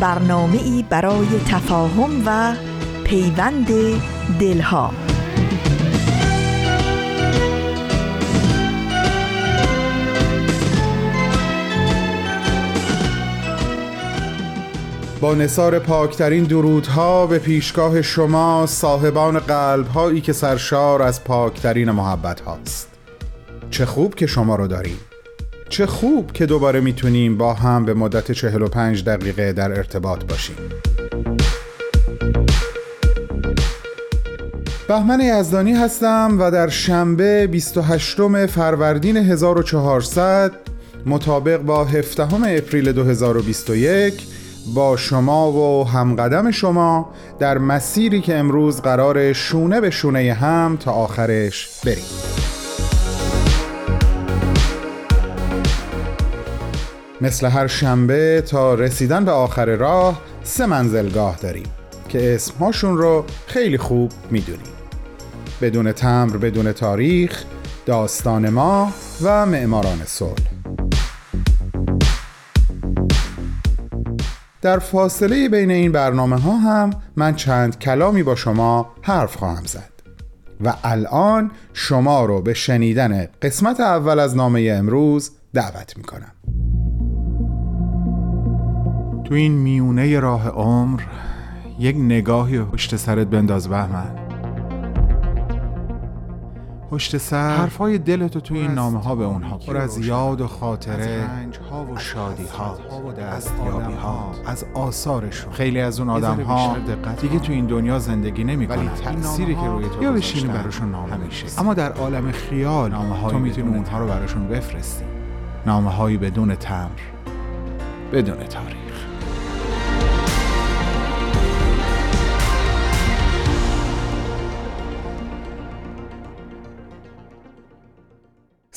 برنامه ای برای تفاهم و پیوند دلها. با نصار پاکترین درودها به پیشگاه شما صاحبان قلب هایی که سرشار از پاکترین محبت هاست چه خوب که شما رو داریم. چه خوب که دوباره می‌تونیم با هم به مدت 45 دقیقه در ارتباط باشیم. بهمن یزدانی هستم و در شنبه 28 فروردین 1400 مطابق با 17 اپریل 2021 با شما و همقدم شما در مسیری که امروز قرار شونه به شونه هم تا آخرش بریم. مثل هر شنبه تا رسیدن به آخر راه سه منزلگاه داریم که اسمهاشون رو خیلی خوب می‌دونیم. بدون تمر بدون تاریخ داستان ما و معماران صلح. در فاصله بین این برنامه ها هم من چند کلامی با شما حرف خواهم زد. و الان شما رو به شنیدن قسمت اول از نامه امروز دعوت می کنم تو این میونه راه عمر یک نگاهی پشت سرت بنداز بهمن. پشت سر حرفای دلتو تو این نامه ها به اونها پر از یاد و خاطره ها و شادی ها و دستیابی ها از آثارشون. خیلی از اون آدم ها دیگه تو این دنیا زندگی نمی‌کنن تأثیری که روی تو یا بشینی براشون نامه همیشه. اما در عالم خیال نامه تو می‌تونی اونها رو براشون بفرستی. نامه هایی بدون تمر بدون تاریخ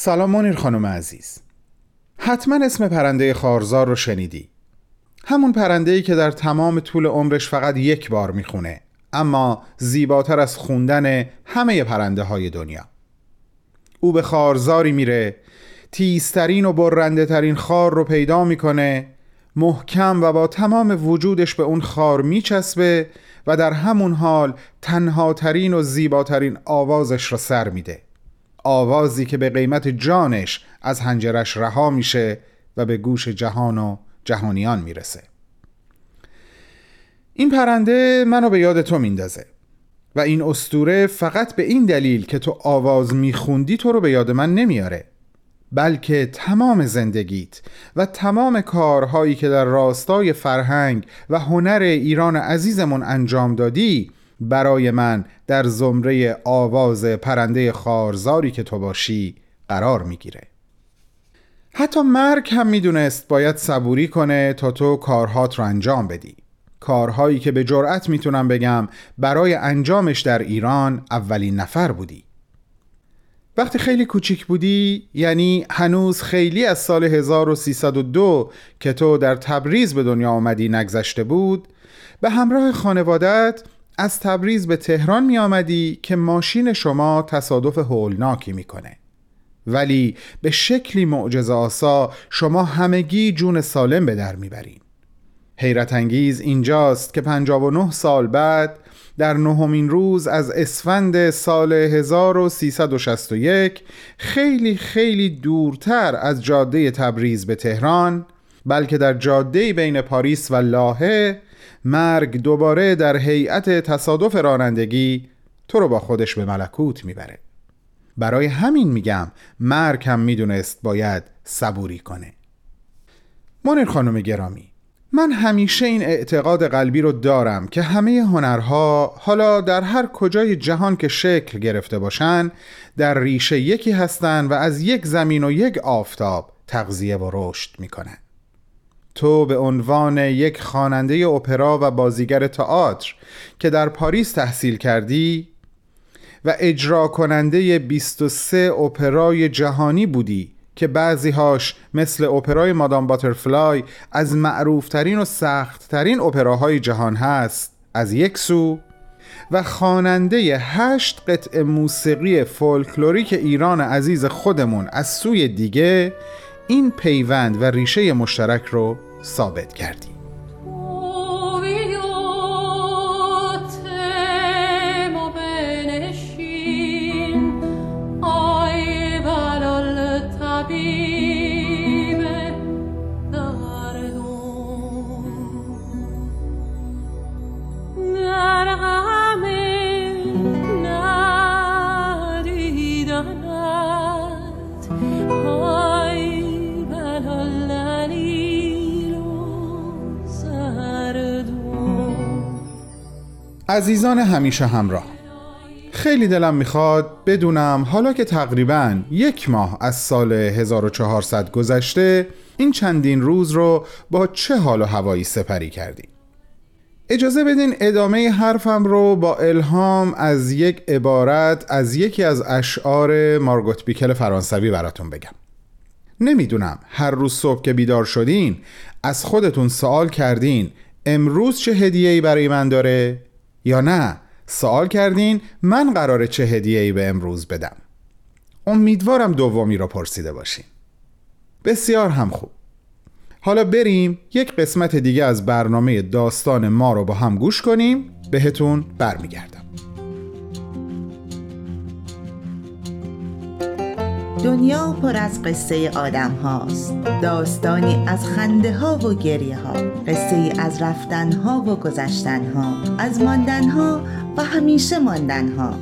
سلام منیر خانم عزیز. حتما اسم پرنده خارزار رو شنیدی. همون پرنده که در تمام طول عمرش فقط یک بار می‌خونه اما زیباتر از خوندن همه پرنده های دنیا. او به خارزاری میره تیزترین و برنده ترین خار رو پیدا می‌کنه محکم و با تمام وجودش به اون خار میچسبه و در همون حال تنها ترین و زیباترین آوازش رو سر میده. آوازی که به قیمت جانش از هنجرش رها میشه و به گوش جهان و جهانیان می‌رسه. این پرنده منو به یاد تو میندازه و این استوره فقط به این دلیل که تو آواز میخوندی تو رو به یاد من نمیاره بلکه تمام زندگیت و تمام کارهایی که در راستای فرهنگ و هنر ایران عزیزمون انجام دادی برای من در زمره آواز پرنده خارزاری که تو باشی قرار می‌گیره. حتی مرگ هم می‌دونست باید صبوری کنه تا تو کارهات رو انجام بدی. کارهایی که به جرأت می‌تونم بگم برای انجامش در ایران اولین نفر بودی. وقتی خیلی کوچیک بودی یعنی هنوز خیلی از سال 1302 که تو در تبریز به دنیا آمدی نگذشته بود به همراه خانوادت از تبریز به تهران می آمدی که ماشین شما تصادف هولناکی می‌کنه. ولی به شکلی معجزه آسا شما همگی جون سالم به در می‌برین. حیرت انگیز اینجاست که 59 سال بعد در نهمین روز از اسفند سال 1361 خیلی خیلی دورتر از جاده تبریز به تهران بلکه در جاده بین پاریس و لاهه مرگ دوباره در هیئت تصادف رانندگی تو رو با خودش به ملکوت می‌بره. برای همین میگم مرگ هم می‌دونست باید صبوری کنه. منیر خانم گرامی من همیشه این اعتقاد قلبی رو دارم که همه هنرها حالا در هر کجای جهان که شکل گرفته باشن در ریشه یکی هستن و از یک زمین و یک آفتاب تغذیه و رشد می‌کنن. تو به عنوان یک خواننده اپرا و بازیگر تئاتر که در پاریس تحصیل کردی و اجرا کننده 23 اپرای جهانی بودی که بعضیهاش مثل اپرای مادام باترفلای از معروفترین و سختترین اپراهای جهان هست از یک سو و خواننده هشت قطع موسیقی فولکلوریک ایران عزیز خودمون از سوی دیگه این پیوند و ریشه مشترک رو ثابت کردیم. عزیزان همیشه همراه. خیلی دلم می‌خواد بدونم حالا که تقریبا یک ماه از سال 1400 گذشته این چندین روز رو با چه حال و هوایی سپری کردیم اجازه بدین ادامه حرفم رو با الهام از یک عبارت از یکی از اشعار مارگوت بیکل فرانسوی براتون بگم. نمی‌دونم هر روز صبح که بیدار شدین از خودتون سوال کردین امروز چه هدیه‌ای برای من داره؟ یا نه؟ سوال کردین من قرار چه هدیه ای به امروز بدم؟ امیدوارم دومی را پرسیده باشین. بسیار هم خوب. حالا بریم یک قسمت دیگه از برنامه داستان ما رو با هم گوش کنیم بهتون برمیگردم. دنیا پر از قصه آدم هاست داستانی از خنده ها و گریه ها قصه ای از رفتن ها و گذشتن ها از ماندن ها و همیشه ماندن ها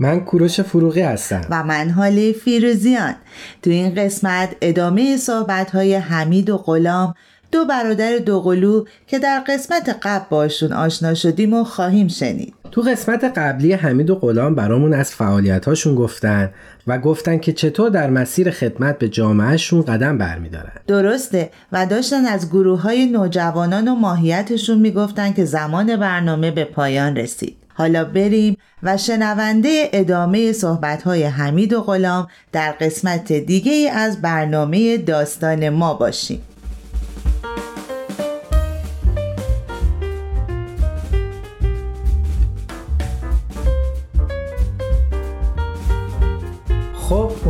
من کوروش فروغی هستم. و من حالی فیروزیان. تو این قسمت ادامه صحبت های حمید و غلام دو برادر دوقلو که در قسمت قبل باشون آشنا شدیم و خواهیم شنید. تو قسمت قبلی حمید و غلام برامون از فعالیت هاشون گفتن و گفتن که چطور در مسیر خدمت به جامعهشون قدم برمیدارن. درسته. و داشتن از گروه های نوجوانان و ماهیتشون می‌گفتن که زمان برنامه به پایان رسید. حالا بریم و شنونده ادامه صحبت های حمید و غلام در قسمت دیگه از برنامه داستان ما باشیم.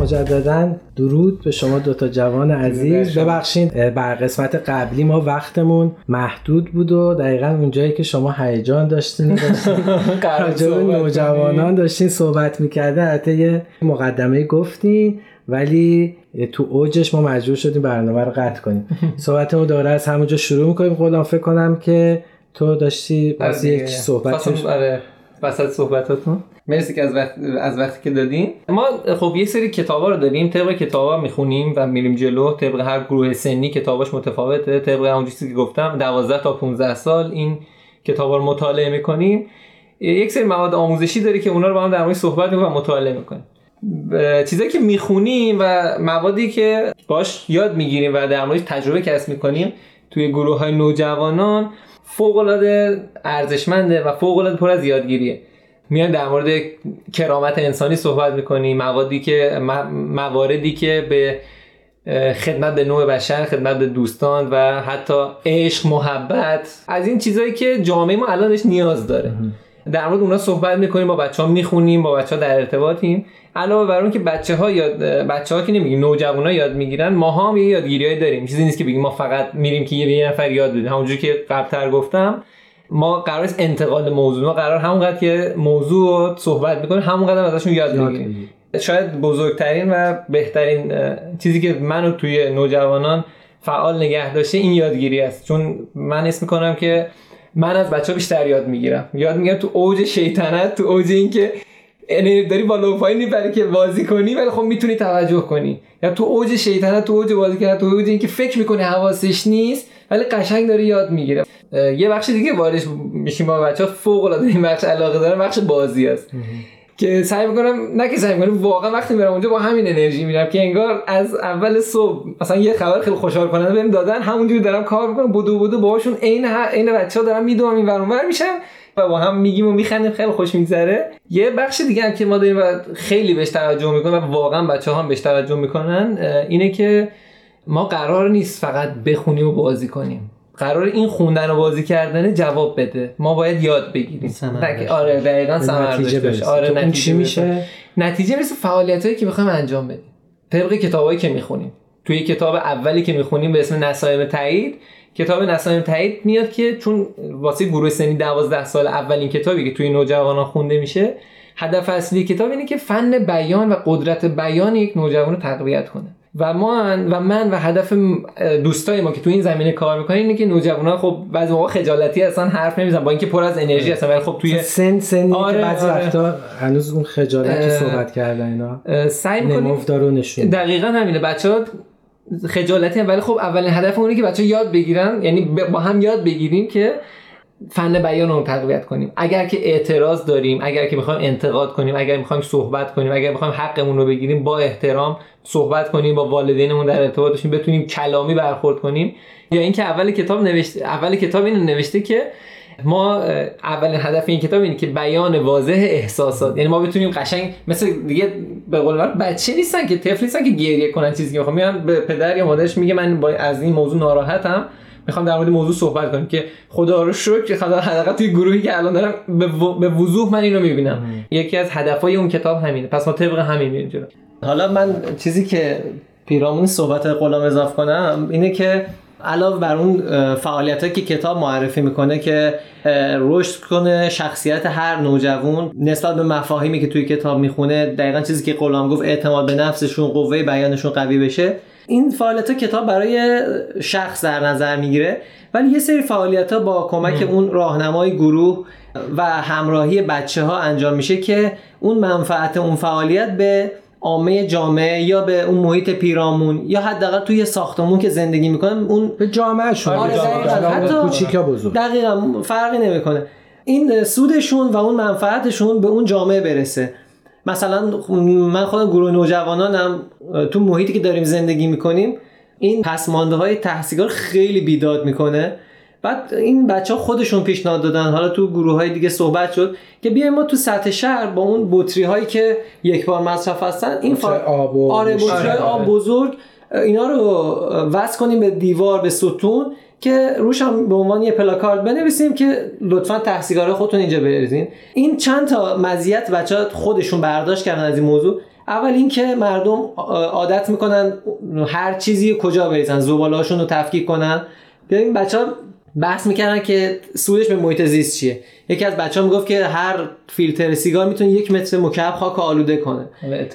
مجددا درود به شما دوتا جوان عزیز. ببخشید بر قسمت قبلی ما وقتمون محدود بود و دقیقا اونجایی که شما هیجان داشتین راجع نوجوانان داشتین صحبت می‌کرده حتی یه مقدمه گفتین ولی تو اوجش ما مجبور شدیم برنامه رو قطع کنیم. صحبتمون داره از همونجا شروع می‌کنیم. خودم فکر کنم که تو داشتی از یک صحبت وسط صحبتاتون. مرسی که از, وقت... از وقتی که دادین. ما خب یه سری کتابا رو داریم طبق کتابا می‌خونیم و میریم جلو. طبق هر گروه سنی کتاباش متفاوته. طبق اون چیزی که گفتم 12 تا 15 سال این کتابا رو مطالعه می‌کنیم. یک سری مواد آموزشی داره که اونا رو با هم در مورد صحبت می‌کنیم و مطالعه می‌کنیم. چیزایی که می‌خونیم و موادی که باش یاد می‌گیریم و در موردش تجربه کسب می‌کنیم توی گروه های نوجوانان فوق العاده ارزشمنده و فوق العاده پر از یادگیریه. میایم در مورد کرامت انسانی صحبت می‌کنیم موادی که مواردی که به خدمت به نوع بشر خدمت به دوستان و حتی عشق محبت از این چیزهایی که جامعه ما الانش نیاز داره. در مورد اونا صحبت می‌کنیم با بچه ها می‌خونیم با بچه ها در ارتباطیم. علاوه بر اون که بچه ها یاد بچه ها که نمیگیم نوجوانا یاد می‌گیرن ما هم یه یادگیری داریم. چیزی نیست که بگیم ما فقط میریم که یه نفر یاد بدیم همونجوری که قبلتر گفتم ما قرار انتقال موضوع ما قرار همونقدر که موضوع صحبت می‌کنیم همونقدر ازشون یاد بگیریم. شاید بزرگترین و بهترین چیزی که منو توی نوجوانان فعال نگه داشته این یادگیری است. چون من اسم می‌کنم که من از بچه بیشتر یاد می‌گیرم. یاد می‌گیرم تو اوج شیطنت تو اوج این که داری بالا و پایین می‌بری که بازی کنی ولی خب می‌تونی توجه کنی. یا تو اوج شیطنت تو اوج بازی کردن تو اوج اینکه فکر می‌کنی حواسش نیست ولی قشنگ داره یاد می‌گیره یه بخش دیگه واردش میشیم با بچه فوق العاده این بخش علاقه داره بخش بازی است که سعی می‌کنم نه که سعی می‌کنم واقعا وقتی میرم اونجا با همین انرژی میرم که انگار از اول صبح مثلا یه خبر خیلی خوشحال کننده بهم دادن همونجوری دارم کار می‌کنم بودو بودو باهاشون عین عین بچه‌ها دارم میدوام این ور اونور میشم و با هم میگیم و میخندیم خیلی خوش میگذره. یه بخش دیگه هم که ما داریم و خیلی بهش توجه می‌کنیم و واقعا بچه هم بهش توجه می‌کنن اینه که ما قرار نیست فقط بخونیم و بازی کنیم. قرار این خوندن و بازی کردن جواب بده. ما باید یاد بگیریم. آره دقیقا نتیجه بشه آره نتیجه چی میشه؟ نتیجه مثل فعالیت هایی که بخوایم انجام بدیم. طبق کتابایی که می‌خونیم. توی کتاب اولی که می‌خونیم به اسم نسایم تایید کتاب نسایم تایید میاد که چون واسه گروه سنی 12 سال اولین کتابی که توی نوجوانان خونده میشه هدف اصلی کتاب اینه که فن بیان و قدرت بیان یک نوجوان رو تقویت کنه. و ما و من و هدف دوستای ما که تو این زمینه کار می‌کنن اینه که نوجوانا خب بعضی موقع خجالتی اصلا حرف نمی‌زنن با اینکه پر از انرژی هستن ولی خب توی سن سنی آره، که بعضی آره. وقتا هنوز اون خجالت صحبت کردن اینا. سعی می‌کنیم نشون. دقیقاً همینه. بچه‌ها خجالتی هم ولی خب اولین هدف اونه که بچه یاد بگیرن یعنی با هم یاد بگیریم که فن بیان رو تقویت کنیم. اگر که اعتراض داریم اگر که می‌خوایم انتقاد کنیم اگر می‌خوایم صحبت کنیم اگر می‌خوایم حقمون رو بگیریم با احترام صحبت کنیم با والدینمون در ارتباط باشیم بتونیم کلامی برخورد کنیم. یا اینکه اول کتاب نوشته اول کتاب اینو نوشته که ما اولین هدف این کتاب اینه که بیان واضح احساسات. یعنی ما بتونیم قشنگ مثل دیگه به قول بچه نیستن که طفل نیستن که گریه کنن چیزی که می‌خوام میان به پدر یا مادرش میگه من با از این موضوع ناراحتم. می‌خوام در مورد موضوع صحبت کنیم که خدا رو شکر خدا حداقل توی گروهی که الان دارم به وضوح من اینو می‌بینم. یکی از هدفهای اون کتاب همینه. پس ما طبق همین میریم جلو. حالا من چیزی که پیرامون صحبت غلام اضاف کنم اینه که علاوه بر اون فعالیت که کتاب معرفی می‌کنه که رشد کنه شخصیت هر نوجوان نسبت به مفاهیمی که توی کتاب می‌خونه دقیقا چیزی که غلام گفت اعتماد به نفسشون قوه بیانشون قوی بشه. این فعالیت کتاب برای شخص در نظر می‌گیره ولی یه سری فعالیت ها با کمک اون راهنمای گروه و همراهی بچه ها انجام میشه که اون منفعت اون فعالیت به عامه جامعه یا به اون محیط پیرامون یا حداقل توی ساختمون که زندگی می‌کنن اون به جامعه شون آره بزرگ. دقیقا فرقی نمی‌کنه. این سودشون و اون منفعتشون به اون جامعه برسه. مثلا من خودم گروه نوجوانانم تو محیطی که داریم زندگی می‌کنیم این پسمانده های تحصیلگار خیلی بیداد می‌کنه. بعد این بچه ها خودشون پیشنهاد دادن. حالا تو گروه های دیگه صحبت شد که بیایم ما تو سطح شهر با اون بطری هایی که یک بار مصرف هستن این فا... آب و آره بطری آره. آب بزرگ اینا رو وصل کنیم به دیوار به ستون. که روش هم به عنوان یه پلاکارد بنویسیم که لطفا تحصیلگرای خودتون اینجا بریزین. این چند تا مزیت بچه خودشون برداشت کردن از این موضوع. اول اینکه مردم عادت می‌کنن هر چیزی کجا بریزن زبالهاشون رو تفکیک کنن. ببین بچه ها بحث می‌کردن که سودش به محیط زیست چیه. یکی از بچه ها می‌گفت که هر فیلتر سیگار می‌تونه یک متر مکعب خاک آلوده کنه.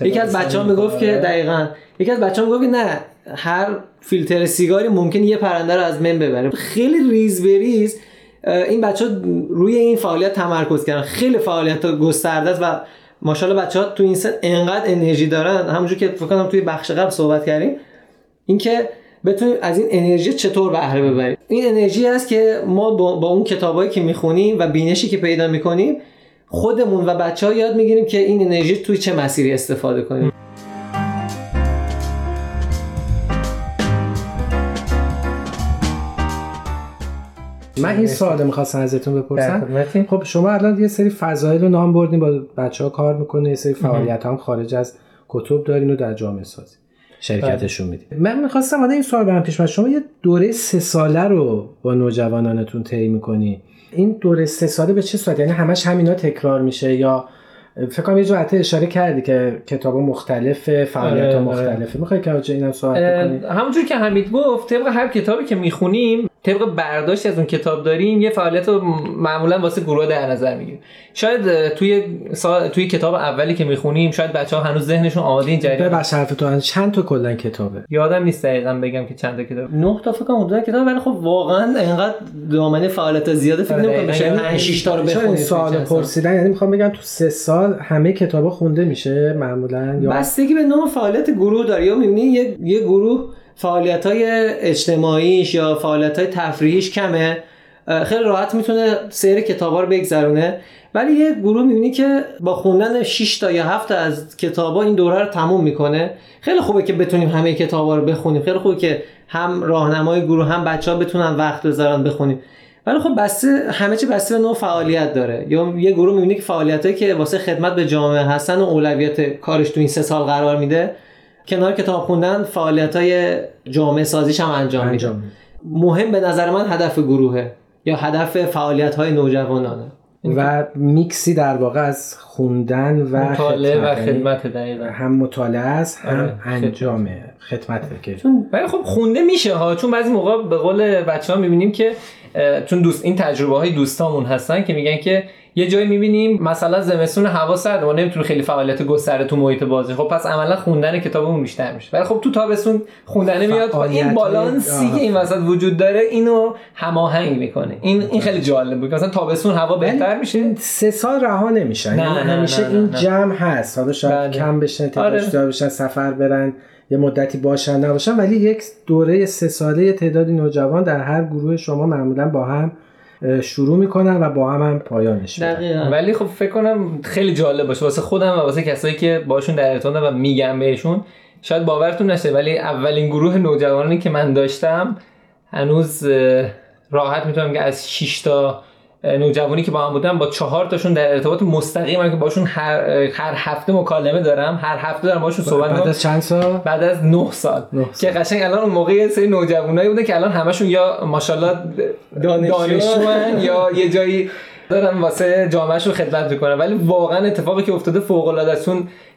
یکی از بچه ها می‌گفت که دقیقا. یکی از بچه ها می‌گفت که نه هر فیلتر سیگاری ممکن یه پرنده رو از من ببره. خیلی ریز بریز این بچه ها روی این فعالیت تمرکز کردن. خیلی فعالیت گسترده است و ماشاءالله بچه ها تو این سن انقدر انرژی دارن. همونجور که فکر کنم توی بخش قبل صحبت کردیم اینکه بتونیم از این انرژی چطور بهره ببریم این انرژی است که ما با, با اون کتابایی که می‌خونیم و بینشی که پیدا می‌کنیم خودمون و بچه ها یاد می‌گیریم که این انرژی توی چه مسیری استفاده کنیم. من این سوال می‌خواستم ازتون بپرسم خب شما الان یه سری فضایل رو نام بردین با بچه ها کار می‌کنه یه سری فعالیت هم خارج از کتب دارین و در جامعه سازی. شرکتشون می‌دید من می‌خواستم حالا این سوال برم پیش من شما یه دوره سه ساله رو با نوجوانانتون طی می‌کنی این دوره سه ساله به چه صورت؟ یعنی همش همینا تکرار میشه یا فکر کنم یه جو اشاره کردی که کتاب مختلف فعالیت آره، آره. مختلفه. می‌خوای که اینم صحبت کنی همونجور که حمید گفت طبق هر کتابی که می‌خونیم طبق برداشت از اون کتاب داریم یه فعالیت رو معمولا واسه گروه در نظر می‌گیریم. شاید توی سال توی کتاب اولی که می‌خونیم شاید بچه ها هنوز ذهنشون آماده این جریان ببخش حرف تو چند تا کلا کتابه؟ یادم نیست دقیقا بگم که چند تا کتاب. نه تا فکر کنم کتاب ولی خب واقعا اینقدر دامنه فعالیت زیاده فکر نمی‌کنم. بشه 5 6 تا رو بخونید سوال پرسیدن یعنی می‌خوام بگم تو سه سال همه کتابا خونده میشه معمولا یا بستگی به نوع فعالیت گروه داره یا می‌بینی یه, یه گروه فعالیت های اجتماعیش یا فعالیت های تفریحیش کمه. خیلی راحت می‌تونه سیر کتابا رو بگذرونه. ولی یه گروه می‌بینی که با خوندن 6 تا یا 7 تا از کتابا این دوره رو تموم می‌کنه. خیلی خوبه که بتونیم همه کتابا رو بخونیم. خیلی خوبه که هم راهنمای گروه هم بچه ها بتونن وقت بذارن بخونیم. ولی خب بسته همه چی بسته به نوع فعالیت داره. یا یه گروه می‌بینی که فعالیتایی که واسه خدمت به جامعه هستن و اولویت کارش تو این سه سال قرار میده کنار کتاب خوندن فعالیت های جامعه سازیش هم انجام, انجام میده. مهم به نظر من هدف گروهه یا هدف فعالیت های نوجوانانه. و میکسی در واقع از خوندن و مطالعه و خدمت دقیقا. هم مطالعه است هم آره، انجامه خدمت که. چون ولی خب خونده میشه ها چون بعضی موقع به قول بچه ها می‌بینیم که چون دوست این تجربه های دوستامون هستن که میگن که یه جایی می‌بینیم مثلا زمستون هوا سرد ما نمی‌تونه خیلی فعالیت گسترده تو محیط بازی. خب پس عملا خوندن کتابمون بیشتر میشه. ولی خب تو تابستون خوندن میاد این بالانسی که این وسط وجود داره اینو هماهنگ می‌کنه. این این خیلی جالب بود. مثلا تابستون هوا بهتر میشه. سه سال رها نمیشن یعنی همیشه این جمع هست. حالا شاید بله. کم بشن تعدادش آره. بشن سفر برن یه مدتی باشن نباشن. ولی یک دوره سه ساله تعدادی نوجوان در هر گروه شما معمولا با هم شروع می‌کنن و با هم هم پایانش ولی خب فکر کنم خیلی جالب باشه. واسه خودم و واسه کسایی که باشون در ارتباط و میگم بهشون شاید باورتون نشه ولی اولین گروه نوجوانی که من داشتم هنوز راحت می‌تونم که از 6 تا نوجوانی که با هم بودم با چهار تاشون در ارتباط مستقیم که باشون هر هر هفته مکالمه دارم هر هفته دارم باشون صحبت بعد از چند سال؟ بعد از 9 سال. که قشنگ الان اون موقع سری نوجوانایی بوده که الان همشون یا ماشاءالله دانشجو. یا یه جایی دارن واسه جامعهشون خدمت می‌کنن ولی واقعا اتفاقی که افتاده فوق العاده است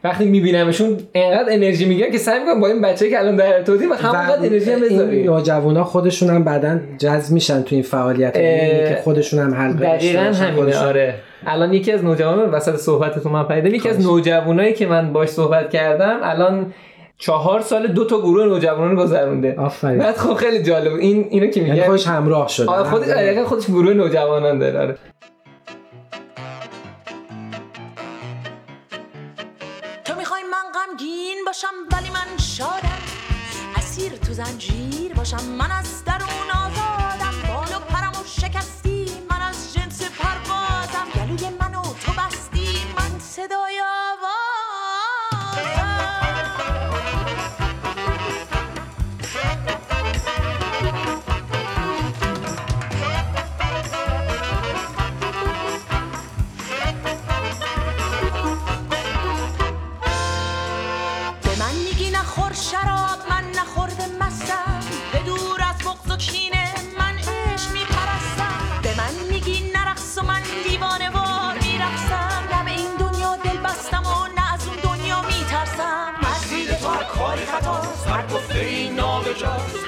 وقتی میبینمشون انقدر انرژی میگن که سعی می‌کنم با این بچه‌ای که الان در ارتباطیم و همونقدر انرژی هم بذاریم. نوجوانا خودشون هم بعدن جذب میشن تو این فعالیت. که خودشون هم حل دقیقاً همینه آره. الان یکی از نوجوانان وسط صحبتتون من پیدا یکی از نوجوانایی که من باش صحبت کردم الان چهار سال دو تا گروه نوجوانان گذرونده. آفرین. بعد خب خیلی جالب. این اینو که میگه. یعنی خودش همراه شده. آره خودش خودش گروه نوجوانان داره. زنجیر باشم من از درون آزادم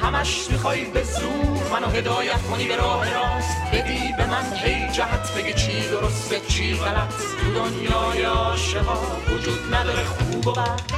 همش می‌خوای به زور منو هدایت کنی به راه راست؟ بدی به من هی جهت بگی چی درسته چی غلط؟ تو دنیای عاشقا وجود نداره خوب و بد.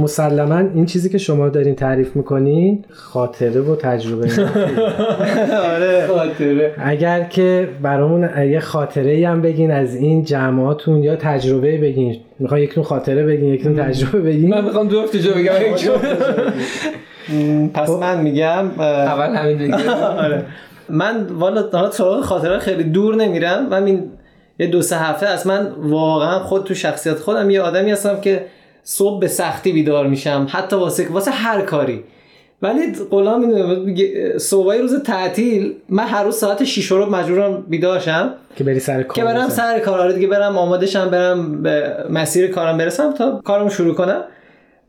مسلما این چیزی که شما دارین تعریف می‌کنین خاطره و تجربه آره. خاطره. اگر که برامون یه خاطره هم بگین از این جمعاتون یا تجربه بگین. می‌خوای یکتون خاطره بگین یکتون تجربه بگین. من می‌خوام دو جا بگم. پس. من میگم اول همین دیگه. آره. من والا سراغ خاطره خیلی دور نمیرم. من این یه دو سه هفته از من واقعا خود تو شخصیت خودم یه آدمی هستم که صبح به سختی بیدار میشم حتی واسه واسه هر کاری. ولی غلام می‌دونه صبحای روز تعطیل من هر روز ساعت 6 رو مجبورم بیدار شم. که بری سر کار که برم. سر کار آره دیگه برم آماده شم برم به مسیر کارم برسم تا کارم شروع کنم.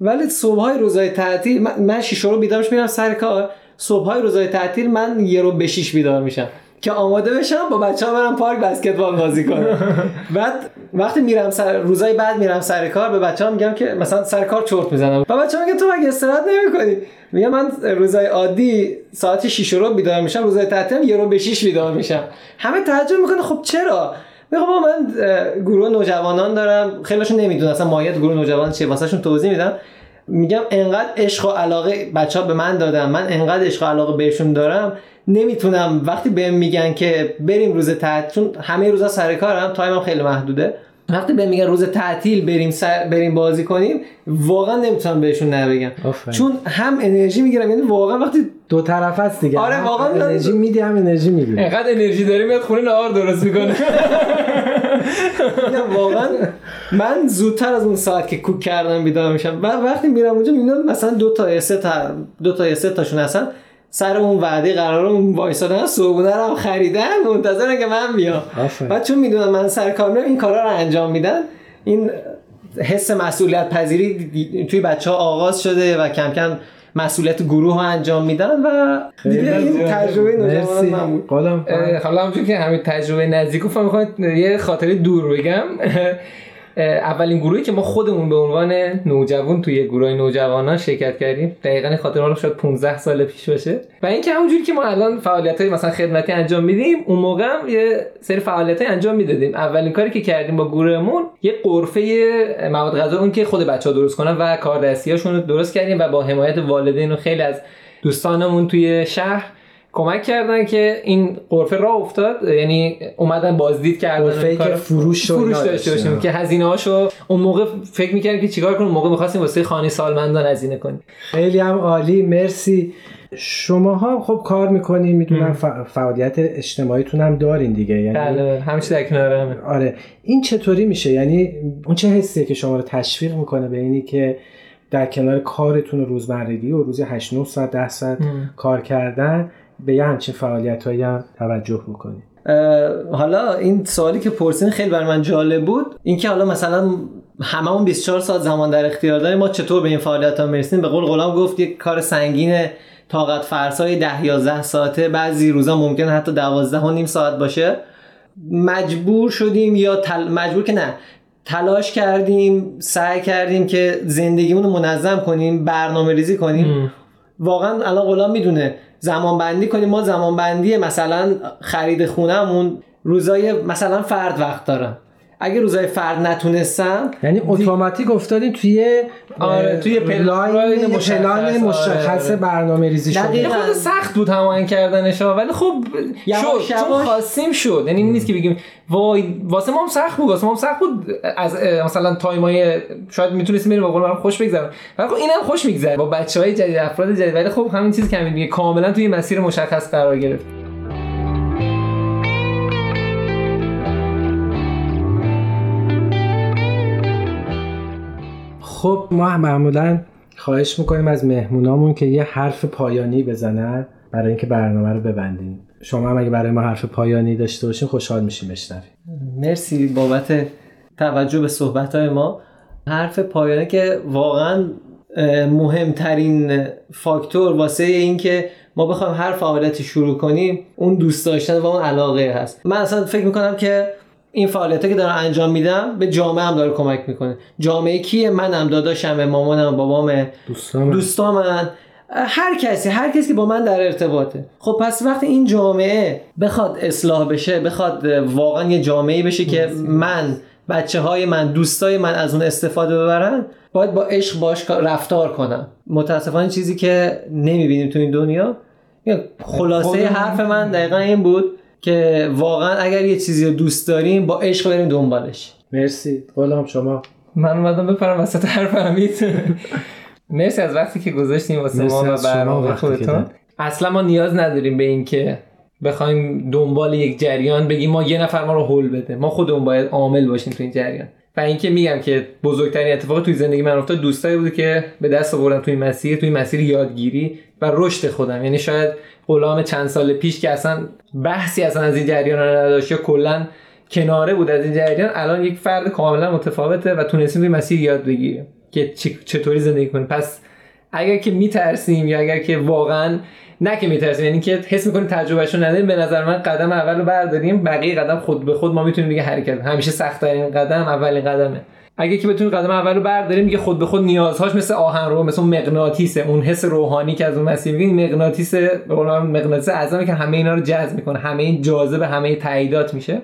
ولی صبحهای روزهای تعطیل من- من شیش رو بیدار میشم میرم سر کار. صبحهای روزهای تعطیل من یه رو به شیش بیدار میشم. که آماده بشم با بچه ها برم پارک بسکتبال بازی کنم. بعد وقتی میرم سر روزای بعد میرم سر کار به بچه ها میگم که مثلا سر کار چرت می‌زنم. و بچه ها میگن تو مگه استراحت نمی‌کنی؟ میگم من روزای عادی ساعت 6 رو بیدار میشم روزای تعطیل یه رو به 6 بیدار میشم. همه تعجب می‌کنه خب چرا؟ میگم بابا من گروه نوجوانان دارم. خیلیشون نمی‌دونن اصلا ماهیت گروه نوجوانان چیه واسهشون توضیح میدم. میگم انقدر عشق و علاقه بچه ها به من دادن من انقدر عشق و علاقه بهشون دارم نمی‌تونم وقتی بهم میگن که بریم روز تعطیل چون همه روزا سر کارم تایمم خیلی محدوده. وقتی بهم میگن روز تعطیل بریم سر بریم بازی کنیم واقعا نمی‌تونم بهشون نبگم. چون هم انرژی می‌گیرم یعنی واقعا وقتی دو طرف است دیگه. آره، هم واقعا انرژی میدی هم انرژی می‌گیری. انقدر انرژی داری میاد خونه نهار درست می‌کنه. نه، واقعا. من زودتر از اون ساعت که کوک کردم بیدار میشم. و وقتی میرم اونجا می‌بینم مثلا دو تا سه تا دو تا سه تاشون هستن. سر اون وعده قرارم وایسادن صبحونه رو هم خریدن منتظرن که من بیام. بعد چون می‌دونن من سر کار این کارا رو انجام میدن. این حس مسئولیت پذیری توی بچه ها آغاز شده و کم کم مسئولیت گروه ها انجام میدن و دیگه این تجربه نوجوانان من بود. حالا همونجور که همین تجربه نزدیک می‌خوام یه خاطره دور بگم. اولین گروهی که ما خودمون به عنوان نوجوان توی گروه نوجوانان شرکت کردیم. دقیقا خاطره رو شاید 15 سال پیش باشه. و اینکه همونجوری که ما الان فعالیت های مثلا خدمتی انجام میدیم اون موقع هم یه سری فعالیت انجام می‌دادیم. اولین کاری که کردیم با گروهمون یه قرفه مواد غذا اون که خود بچه ها درست کنن و کاردستیاشون رو درست کردیم و با حمایت والدین و خیلی از دوستانمون توی شهر کمک کردن که این قرفه راه افتاد یعنی اومدن بازدید کردن کار- که فروش فروش داشته. باشیم که هزینه هاشو اون موقع فکر می‌کردیم که چیکار کنیم؟ موقع می‌خواستیم واسه خانه سالمندان هزینه کنیم. خیلی هم عالی مرسی. شماها خب کار می‌کنین می‌دونم فعالیت اجتماعیتون هم دارین دیگه یعنی بله همیشه در کنارمه آره. این چطوری میشه؟ یعنی اون چه حسیه که شما رو تشویق می‌کنه به اینی که در کنار کارتون روزمرگی و روزی 8 9 ساعت 10 ساعت کار کردن به یه همچین فعالیت هم توجه بکنید اه، حالا این سوالی که پرسین خیلی برای من جالب بود. اینکه حالا مثلا هممون 24 ساعت زمان در اختیار داریم ما چطور به این فعالیت ها می‌رسیم؟ به قول غلام گفت یک کار سنگین طاقت فرسای 10 11 ساعته بعضی روزا ممکنه حتی 12 و نیم ساعت باشه. مجبور شدیم یا تل... مجبور که نه. تلاش کردیم سعی کردیم که زندگیمون رو منظم کنیم برنامه ریزی کنیم واقعا الان غلام می‌دونه زمان بندی کنیم. ما زمان بندی مثلا خرید خونهمون روزای مثلا فرد وقت دارم اگه روزای فرد نتونستم یعنی اتوماتیک افتادین توی آره، توی پل- line line مشخص. آره، مشخص. برنامه ریزی شده دقیقاً. خب سخت بود هماهنگ کردنش ولی خب شد چون. خواستیم شد یعنی نیست که بگیم وای واسه ما هم سخت بود واسه ما هم سخت بود از مثلا time ای شاید می‌تونستیم بریم با برام خوش بگذره ولی خب اینم خوش میگذره با بچه های جدید افراد جدید ولی خب همین چیزی که همین میگه کاملا توی مسیر مشخص قرار گرفت خب ما معمولا خواهش می‌کنیم از مهمونامون که یه حرف پایانی بزنن برای اینکه برنامه رو ببندیم. شما هم اگه برای ما حرف پایانی داشته باشین خوشحال میشیم بشنویم. مرسی بابت توجه به صحبت های ما. حرف پایانه که واقعا مهمترین فاکتور واسه این که ما بخوایم هر فعالیتی شروع کنیم اون دوست داشتن و اون علاقه هست. من اصلا فکر می‌کنم که این فعالیت که دارم انجام میدم به جامعه هم داره کمک می‌کنه. جامعه کیه؟ منم داداشم مامانم بابام دوستان دوستا من هر کسی هر کسی که با من در ارتباطه. خب پس وقتی این جامعه بخواد اصلاح بشه بخواد واقعا یه جامعه بشه که من بچه های من دوستای من از اون استفاده ببرن باید با عشق باش رفتار کنم. متاسفانه چیزی که نمی‌بینیم تو این دنیا. خلاصه حرف من دقیقا این بود. که واقعا اگر یه چیزی رو دوست داریم با عشق بریم دنبالش. مرسی. غلام شما. من اومدم بپرم وسط حرف حمید مرسی از وقتی که گذاشتیم واسه ما و برنامه خودتون. اصلا ما نیاز نداریم به این که بخوایم دنبال یک جریان بگیم ما یه نفر ما رو هول بده. ما خودمون باید عامل باشیم تو این جریان. و اینکه میگم که بزرگترین اتفاق توی زندگی من افتاد دوستایی بوده که به دست آوردم توی مسیر توی مسیر یادگیری و رشد خودم. یعنی شاید غلام چند سال پیش که اصلا بحثی اصلا از این جریان نداشت یا کلا کناره بود از این جریان الان یک فرد کاملا متفاوته و تونستیم توی مسیر یاد بگیریم که چطوری زندگی کنیم. پس اگر که میترسیم یا اگر که واقعا نه که میترسیم یعنی که حس می‌کنیم تجربهشو نداریم. به نظر من قدم اول رو برداریم بقیه قدم خود به خود ما می‌تونیم دیگه حرکت همیشه سخت ترین قدم اولین قدمه. اگه که بتونیم قدم اول رو برداریم دیگه خود به خود نیازهاش مثل آهن رو مثل مغناطیسه. اون حس روحانی که از اون مسیر میگین مغناطیس به قول مغناطیس اعظمی که همه اینا رو جذب می‌کنه. همه این جاذبه همه تاییدات میشه.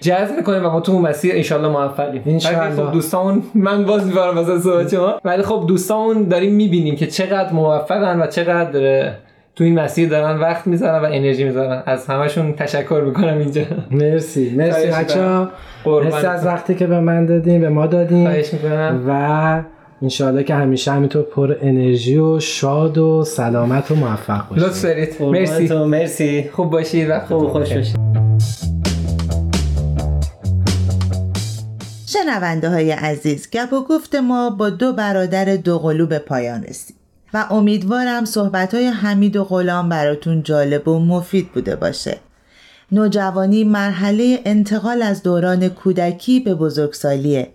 جذب می‌کنیم و ما تو اون مسیر انشالله موفقیم. انشالله خب دوستامون من باز می‌برم مثلا صحبت شما. ولی خب دوستامون داریم می‌بینیم که چقدر موفقن و چقدر تو این مسیر دارن وقت می‌ذارن و انرژی می‌ذارن. از همشون تشکر می‌کنم اینجا. مرسی. مرسی بچا قربان. مرسی از وقتی که به من دادین به ما دادین. خواهش می‌کنم. و انشاءالله که همیشه همینطور پر انرژی و شاد و سلامت و موفق باشید لطف دارید. مرسی مرسی. مرسی. خوب باشید. و خوب خوش باشید. شنونده های عزیز گپ و گفت ما با دو برادر دوقلو به پایان رسید و امیدوارم صحبت های حمید و غلام براتون جالب و مفید بوده باشه. نوجوانی مرحله انتقال از دوران کودکی به بزرگسالیه.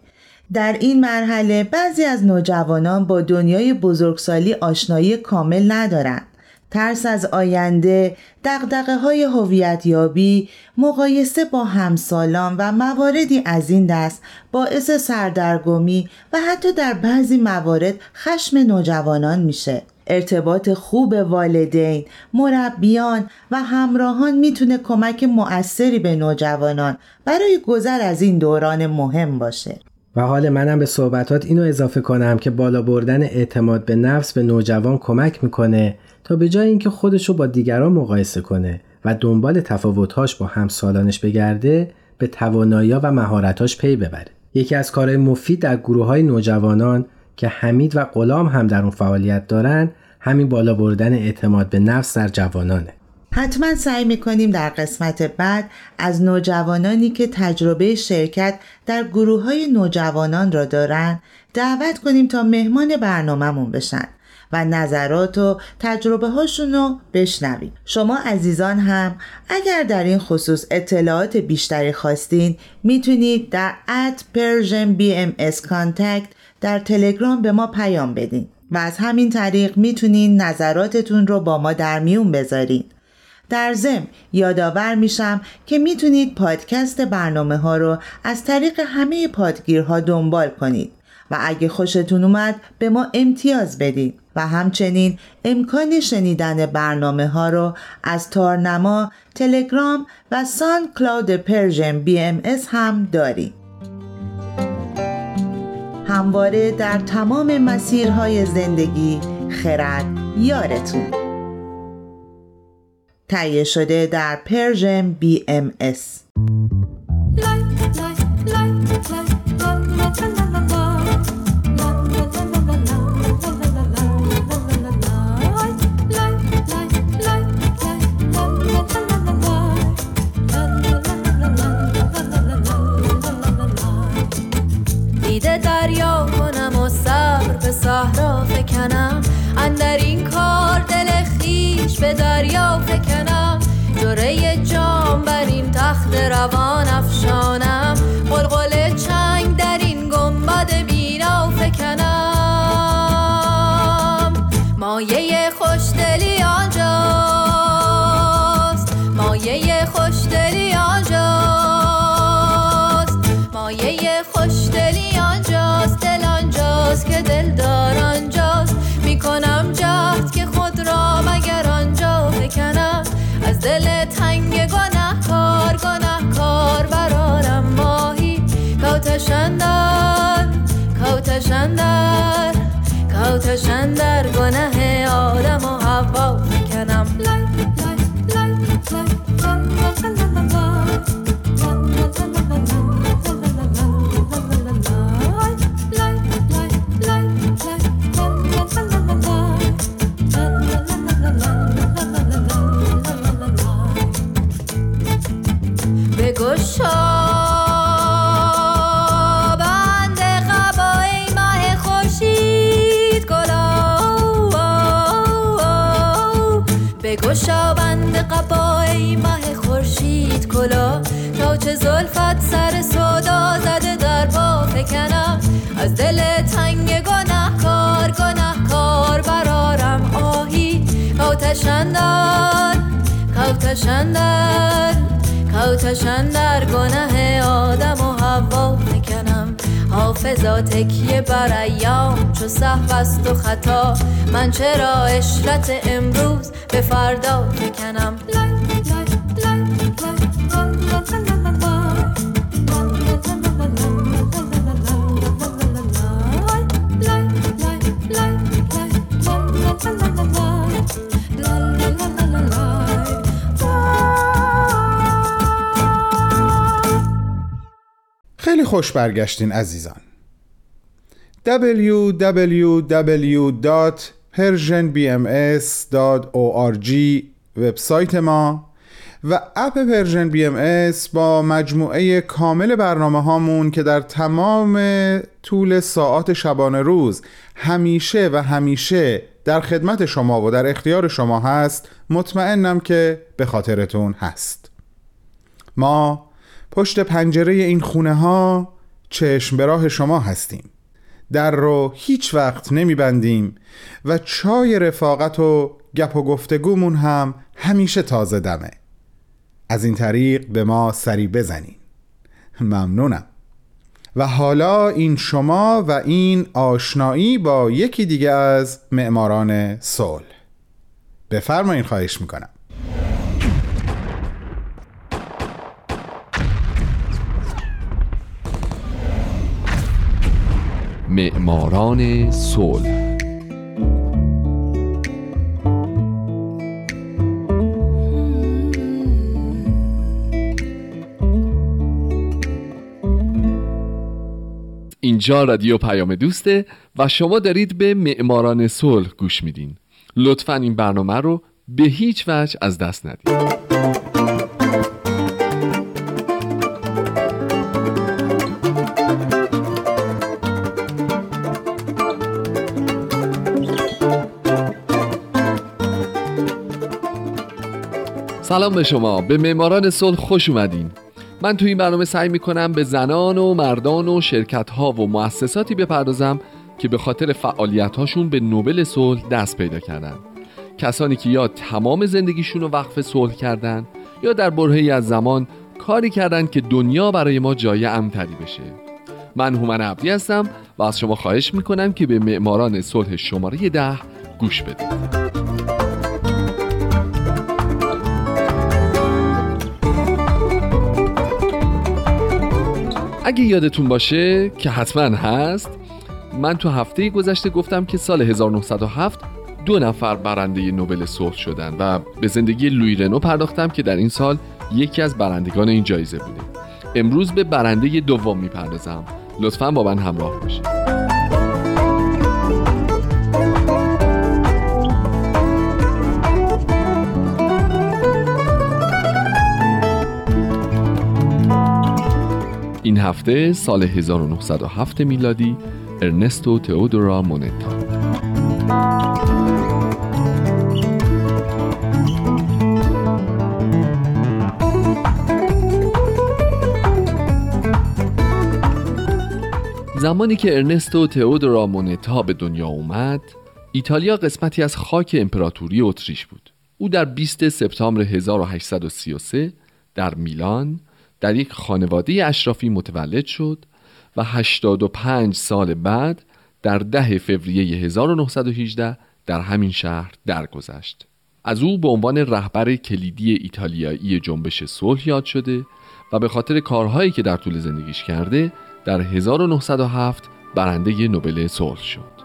در این مرحله بعضی از نوجوانان با دنیای بزرگسالی آشنایی کامل ندارند ترس از آینده، دقدقه های هویت یابی، مقایسه با همسالان و مواردی از این دست باعث سردرگمی و حتی در بعضی موارد خشم نوجوانان میشه. ارتباط خوب والدین، مربیان و همراهان می‌تونه کمک مؤثری به نوجوانان برای گذر از این دوران مهم باشه. و حال منم به صحبتات اینو اضافه کنم که بالا بردن اعتماد به نفس به نوجوان کمک می‌کنه تا به جای اینکه خودشو با دیگران مقایسه کنه و دنبال تفاوتهاش با همسالانش بگرده به توانایی و مهارتاش پی ببره. یکی از کارهای مفید در گروه های نوجوانان که حمید و غلام هم در اون فعالیت دارن همین بالا بردن اعتماد به نفس در جوانانه. حتما سعی می‌کنیم در قسمت بعد از نوجوانانی که تجربه شرکت در گروه های نوجوانان را دارند دعوت کنیم تا مهمان برنامهمون بشن. و نظرات و تجربه هاشون رو بشنویم شما عزیزان هم اگر در این خصوص اطلاعات بیشتری خواستین می‌تونید در ات Persian BMS Contact در تلگرام به ما پیام بدین و از همین طریق می‌تونین نظراتتون رو با ما در میون بذارین. در ضمن یادآور میشم که می‌تونید پادکست برنامه ها رو از طریق همه پادگیرها دنبال کنید و اگه خوشتون اومد به ما امتیاز بدید و همچنین امکان شنیدن برنامه ها رو از تارنما، تلگرام و SoundCloud Persian BMS هم داریم. همواره در تمام مسیرهای زندگی خرد یارتون تهیه شده در پرژن بی ام اس. On. کوتشندر کوتشندر کوتشندر گناه آدم و حوا بکنم از دل تنگ گناهکار گناهکار برارم آهی کوتشندر کوتشندر کوتشندر گناه آدم و هوا فکنم حافظا تکیه بر ایام. چو صحو است و خطا من چرا اشرت امروز به فردا فکنم خیلی خوش برگشتین عزیزان. www.persianbms.org وبسایت ما و اپ Persian BMS با مجموعه کامل برنامه هامون که در تمام طول ساعات شبانه روز همیشه و همیشه در خدمت شما و در اختیار شما هست مطمئنم که به خاطرتون هست. ما پشت پنجره این خونه ها چشم به راه شما هستیم. در رو هیچ وقت نمی بندیم و چای رفاقت و گپ و گفتگومون هم همیشه تازه دمه. از این طریق به ما سری بزنین. ممنونم. و حالا این شما و این آشنایی با یکی دیگه از معماران صلح. بفرمایین خواهش می‌کنم. معماران صلح. اینجا رادیو پیام دوسته و شما دارید به معماران صلح گوش میدین. لطفا این برنامه رو به هیچ وجه از دست ندید. سلام به شما. به معماران صلح خوش اومدین. من تو این برنامه سعی می‌کنم به زنان و مردان و شرکت ها و مؤسساتی بپردازم که به خاطر فعالیت هاشون به نوبل صلح دست پیدا کردن. کسانی که یا تمام زندگیشون رو وقف صلح کردن یا در برهی از زمان کاری کردن که دنیا برای ما جای امتری بشه. من هومن عبدی هستم و از شما خواهش می‌کنم که به معماران صلح شماره ده گوش بدید. اگه یادتون باشه که حتما هست من تو هفته گذشته گفتم که سال 1907 دو نفر برنده نوبل صلح شدن و به زندگی لوی رنو پرداختم که در این سال یکی از برندگان این جایزه بوده. امروز به برنده دوم می‌پردازم. لطفا با من همراه باشید. این هفته سال 1907 میلادی ارنستو تئودورا مونتا. زمانی که ارنستو تئودورا مونتا به دنیا اومد ایتالیا قسمتی از خاک امپراتوری اتریش بود. او در 20 سپتامبر 1833 در میلان در یک خانواده اشرافی متولد شد و 85 سال بعد در ده فوریه 1918 در همین شهر درگذشت. از او به عنوان رهبر کلیدی ایتالیایی جنبش صلح یاد شده و به خاطر کارهایی که در طول زندگیش کرده در 1907 برنده نوبل صلح شد.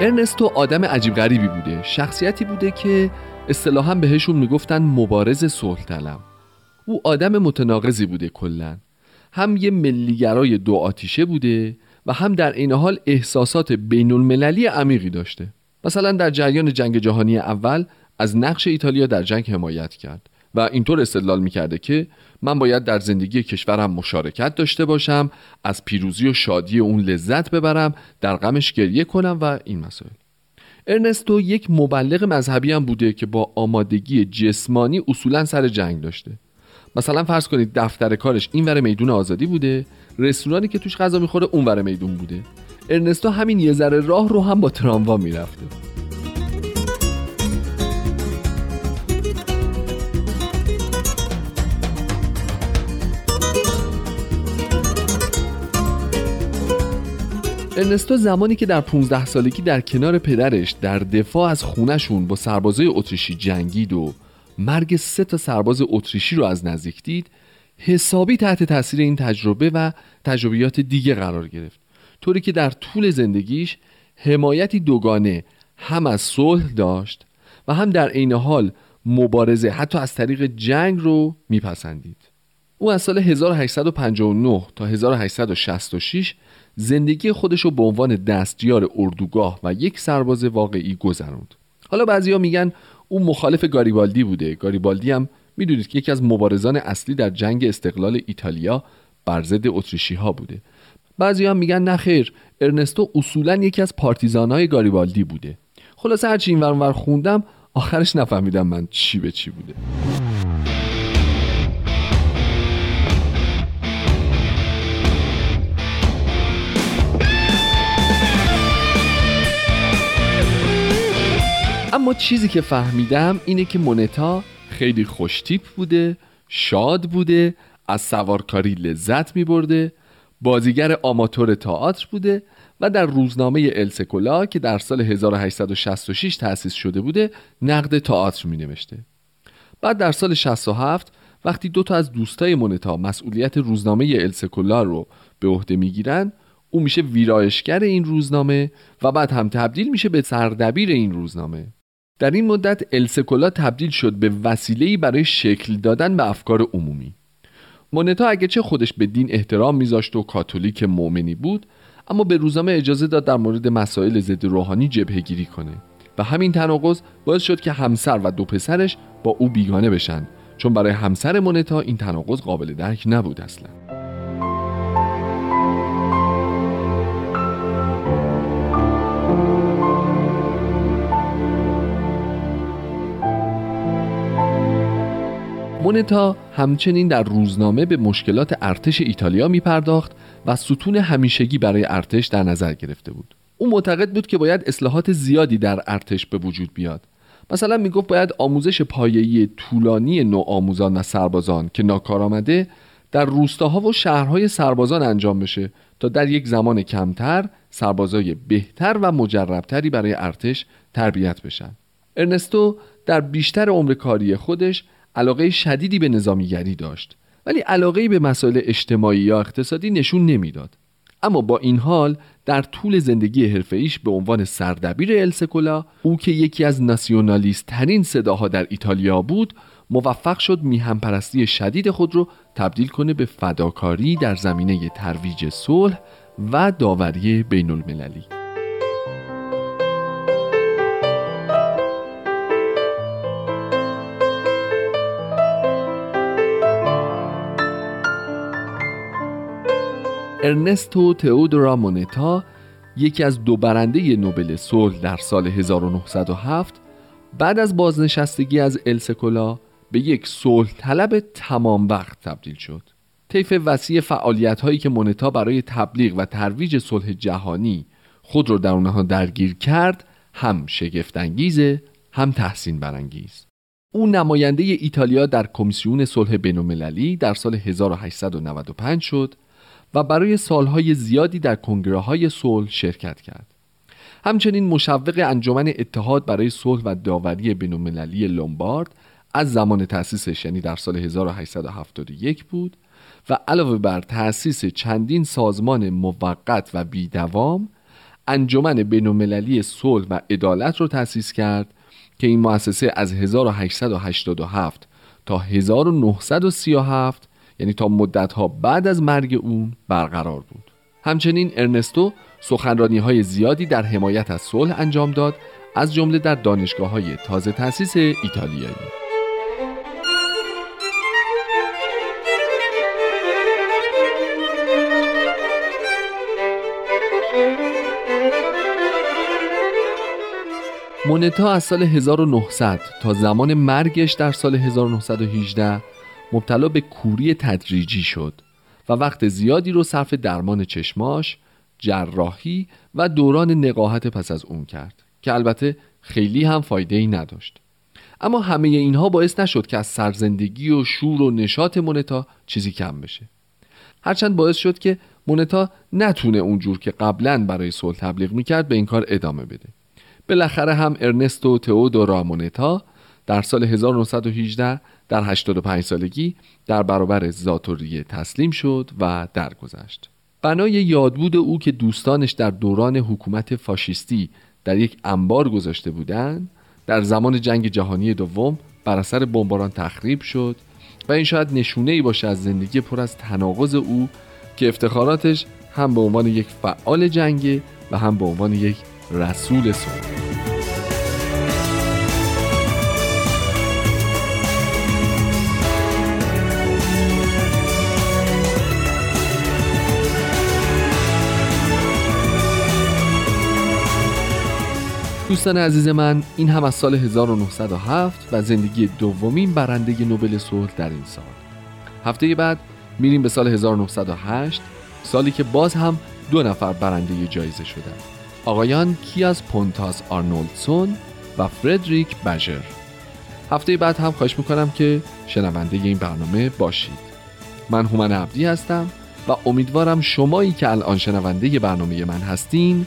ارنستو آدم عجیب غریبی بوده. شخصیتی بوده که اصطلاحا بهشون می‌گفتن مبارز صلح طلب او آدم متناقضی بوده کلا. هم یه ملیگرای دو آتیشه بوده و هم در این حال احساسات بین المللی عمیقی داشته. مثلا در جریان جنگ جهانی اول از نقش ایتالیا در جنگ حمایت کرد. و اینطور استدلال می‌کرده که من باید در زندگی کشورم مشارکت داشته باشم از پیروزی و شادی اون لذت ببرم در غمش گریه کنم و این مسائل. ارنستو یک مبلغ مذهبی هم بوده که با آمادگی جسمانی اصولا سر جنگ داشته. مثلا فرض کنید دفتر کارش این ور میدون آزادی بوده رستورانی که توش غذا می‌خوره اون ور میدون بوده. ارنستو همین یه ذره راه رو هم با تراموا می‌رفته. ارنستو زمانی که در 15 سالگی در کنار پدرش در دفاع از خونشون با سربازای اتریشی جنگید و مرگ سه تا سرباز اتریشی رو از نزدیک دید حسابی تحت تاثیر این تجربه و تجربیات دیگه قرار گرفت. طوری که در طول زندگیش حمایتی دوگانه هم از صلح داشت و هم در عین حال مبارزه حتی از طریق جنگ رو میپسندید. او از سال 1859 تا 1866 زندگی خودش رو به عنوان دستیار اردوگاه و یک سرباز واقعی گذراند حالا بعضیا میگن او مخالف گاریبالدی بوده. گاریبالدی هم می‌دونید که یکی از مبارزان اصلی در جنگ استقلال ایتالیا بر ضد اتریشی ها بوده. بعضی هم میگن نخیر ارنستو اصولا یکی از پارتیزانهای گاریبالدی بوده. خلاصه هرچی این ور خوندم آخرش نفهمیدم من چی به چی بوده. اما چیزی که فهمیدم اینه که مونتا خیلی خوشتیپ بوده شاد بوده از سوارکاری لذت می برده بازیگر آماتور تئاتر بوده و در روزنامه السکولا که در سال 1866 تأسیس شده بوده نقد تئاتر می نوشته بعد در سال 67 وقتی دو تا از دوستای مونتا مسئولیت روزنامه السکولا رو به عهده می‌گیرن او میشه ویرایشگر این روزنامه و بعد هم تبدیل میشه به سردبیر این روزنامه. در این مدت السکولا تبدیل شد به وسیله‌ای برای شکل دادن به افکار عمومی. مونتا اگه چه خودش به دین احترام میذاشت و کاتولیک مؤمنی بود اما به روزنامه اجازه داد در مورد مسائل ضد روحانی جبهه کنه. و همین تناقض باعث شد که همسر و دو پسرش با او بیگانه بشن چون برای همسر مونتا این تناقض قابل درک نبود اصلا. مونتا همچنین در روزنامه به مشکلات ارتش ایتالیا می پرداخت و ستون همیشگی برای ارتش در نظر گرفته بود. او معتقد بود که باید اصلاحات زیادی در ارتش به وجود بیاد. مثلا می‌گفت باید آموزش پایه‌ای طولانی نوع آموزان و سربازان که ناکار آمده در روستاها و شهرهای سربازان انجام بشه تا در یک زمان کمتر سربازای بهتر و مجربتری برای ارتش تربیت بشن. ارنستو در بیشتر عمر کاری خودش علاقه شدیدی به نظامیگری داشت ولی علاقه به مسائل اجتماعی یا اقتصادی نشون نمی‌داد. اما با این حال در طول زندگی حرفه‌ایش به عنوان سردبیر السکولا او که یکی از ناسیونالیست ترین صداها در ایتالیا بود موفق شد میهم پرستی شدید خود را تبدیل کنه به فداکاری در زمینه ترویج صلح و داوری بین المللی ارنستو تئودورا مونتا یکی از دو برنده نوبل صلح در سال 1907 بعد از بازنشستگی از السکولا به یک صلح طلب تمام وقت تبدیل شد. طیف وسیع فعالیت هایی که مونتا برای تبلیغ و ترویج صلح جهانی خود را در اونها درگیر کرد هم شگفتانگیزه هم تحسین برانگیز. او نماینده ایتالیا در کمیسیون صلح بین‌المللی در سال 1895 شد و برای سالهای زیادی در کنگره های صلح شرکت کرد. همچنین مشوق انجمن اتحاد برای صلح و داوری بین‌المللی لومبارد از زمان تأسیسش یعنی در سال 1871 بود و علاوه بر تأسیس چندین سازمان موقت و بیدوام انجمن بین‌المللی صلح و عدالت را تأسیس کرد که این مؤسسه از 1887 تا 1937 یعنی تا مدت ها بعد از مرگ اون برقرار بود. همچنین ارنستو سخنرانی های زیادی در حمایت از صلح انجام داد از جمله در دانشگاه های تازه تأسیس ایتالیایی. مونتا از سال 1900 تا زمان مرگش در سال 1918 مبتلا به کوری تدریجی شد و وقت زیادی رو صرف درمان چشماش، جراحی و دوران نقاهت پس از اون کرد که البته خیلی هم فایده ای نداشت. اما همه اینها باعث نشد که از سرزندگی و شور و نشاط مونتا چیزی کم بشه. هرچند باعث شد که مونتا نتونه اونجور که قبلا برای صلح تبلیغ می‌کرد به این کار ادامه بده. بالاخره هم ارنستو تئودورا مونتا در سال 1918 در 85 سالگی در برابر زاتوریه تسلیم شد و درگذشت. بنای یادبود او که دوستانش در دوران حکومت فاشیستی در یک انبار گذاشته بودند در زمان جنگ جهانی دوم بر اثر بمباران تخریب شد و این شاید نشونه ای باشه از زندگی پر از تناقض او که افتخاراتش هم به عنوان یک فعال جنگ و هم به عنوان یک رسول صلح دوستان عزیز من این هم از سال 1907 و زندگی دومین برنده نوبل صلح در این سال. هفته بعد میریم به سال 1908 سالی که باز هم دو نفر برنده جایزه شدند آقایان کیاس پونتاس آرنولدسون و فردریک بژر هفته بعد هم خواهش می‌کنم که شنونده این برنامه باشید. من هومن عبدی هستم و امیدوارم شمایی که الان شنونده برنامه من هستین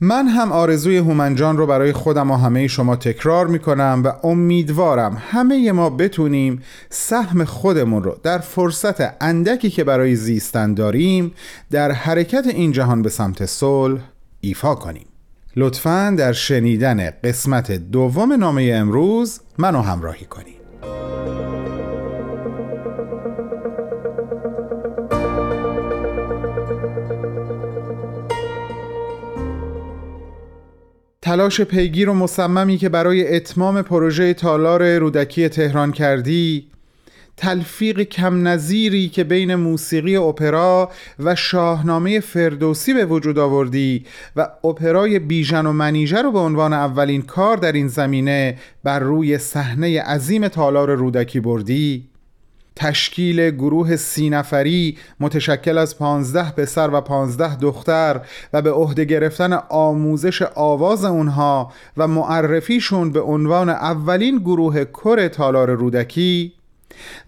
من هم آرزوی هومنجان رو برای خودم و همه شما تکرار می‌کنم و امیدوارم همه ما بتونیم سهم خودمون رو در فرصت اندکی که برای زیستن داریم در حرکت این جهان به سمت صلح ایفا کنیم. لطفا در شنیدن قسمت دوم نامه امروز منو همراهی کنید. تلاش پیگیر و مصممی که برای اتمام پروژه تالار رودکی تهران کردی تلفیق کم نظیری که بین موسیقی اپرا و شاهنامه فردوسی به وجود آوردی و اپرای بیژن و منیژه رو به عنوان اولین کار در این زمینه بر روی صحنه عظیم تالار رودکی بردی. تشکیل گروه سی نفری متشکل از پانزده پسر و پانزده دختر و به عهده گرفتن آموزش آواز اونها و معرفیشون به عنوان اولین گروه کر تالار رودکی.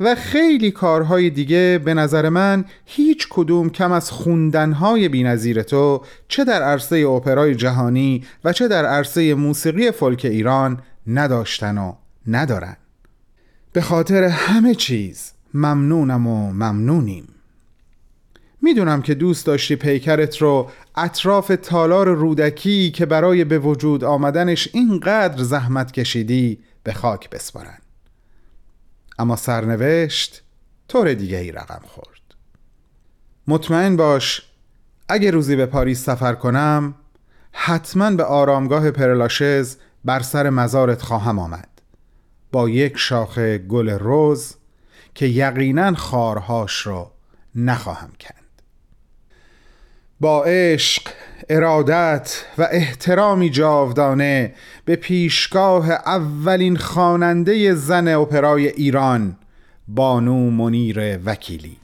و خیلی کارهای دیگه به نظر من هیچ کدوم کم از خوندنهای بینظیر تو چه در عرصه اپرای جهانی و چه در عرصه موسیقی فولک ایران نداشتن و ندارن. به خاطر همه چیز ممنونم و ممنونیم. می‌دونم که دوست داشتی پیکرت رو اطراف تالار رودکی که برای به وجود آمدنش اینقدر زحمت کشیدی به خاک بسپارن اما سرنوشت طور دیگه ای رقم خورد. مطمئن باش اگه روزی به پاریس سفر کنم حتما به آرامگاه پرلاشز بر سر مزارت خواهم آمد. با یک شاخه گل روز که یقینا خارهاش را نخواهم کند. با عشق ارادت و احترامی جاودانه به پیشگاه اولین خواننده زن اپرای ایران بانو منیر وکیلی.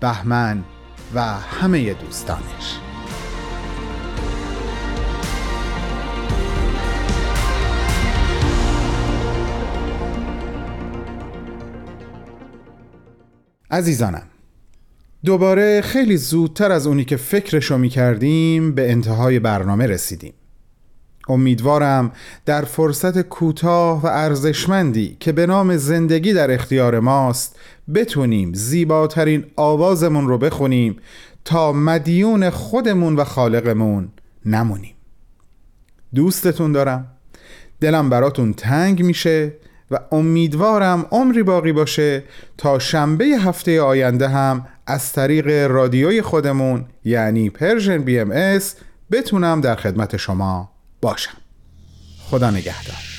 بهمن و همه دوستانش. عزیزانم دوباره خیلی زودتر از اونی که فکرشو می کردیم به انتهای برنامه رسیدیم. امیدوارم در فرصت کوتاه و ارزشمندی که به نام زندگی در اختیار ماست بتونیم زیباترین آوازمون رو بخونیم تا مدیون خودمون و خالقمون نمونیم. دوستتون دارم. دلم براتون تنگ میشه. و امیدوارم عمری باقی باشه تا شنبه هفته آینده هم از طریق رادیوی خودمون یعنی Persian BM بتونم در خدمت شما باشم. خدا نگهدار.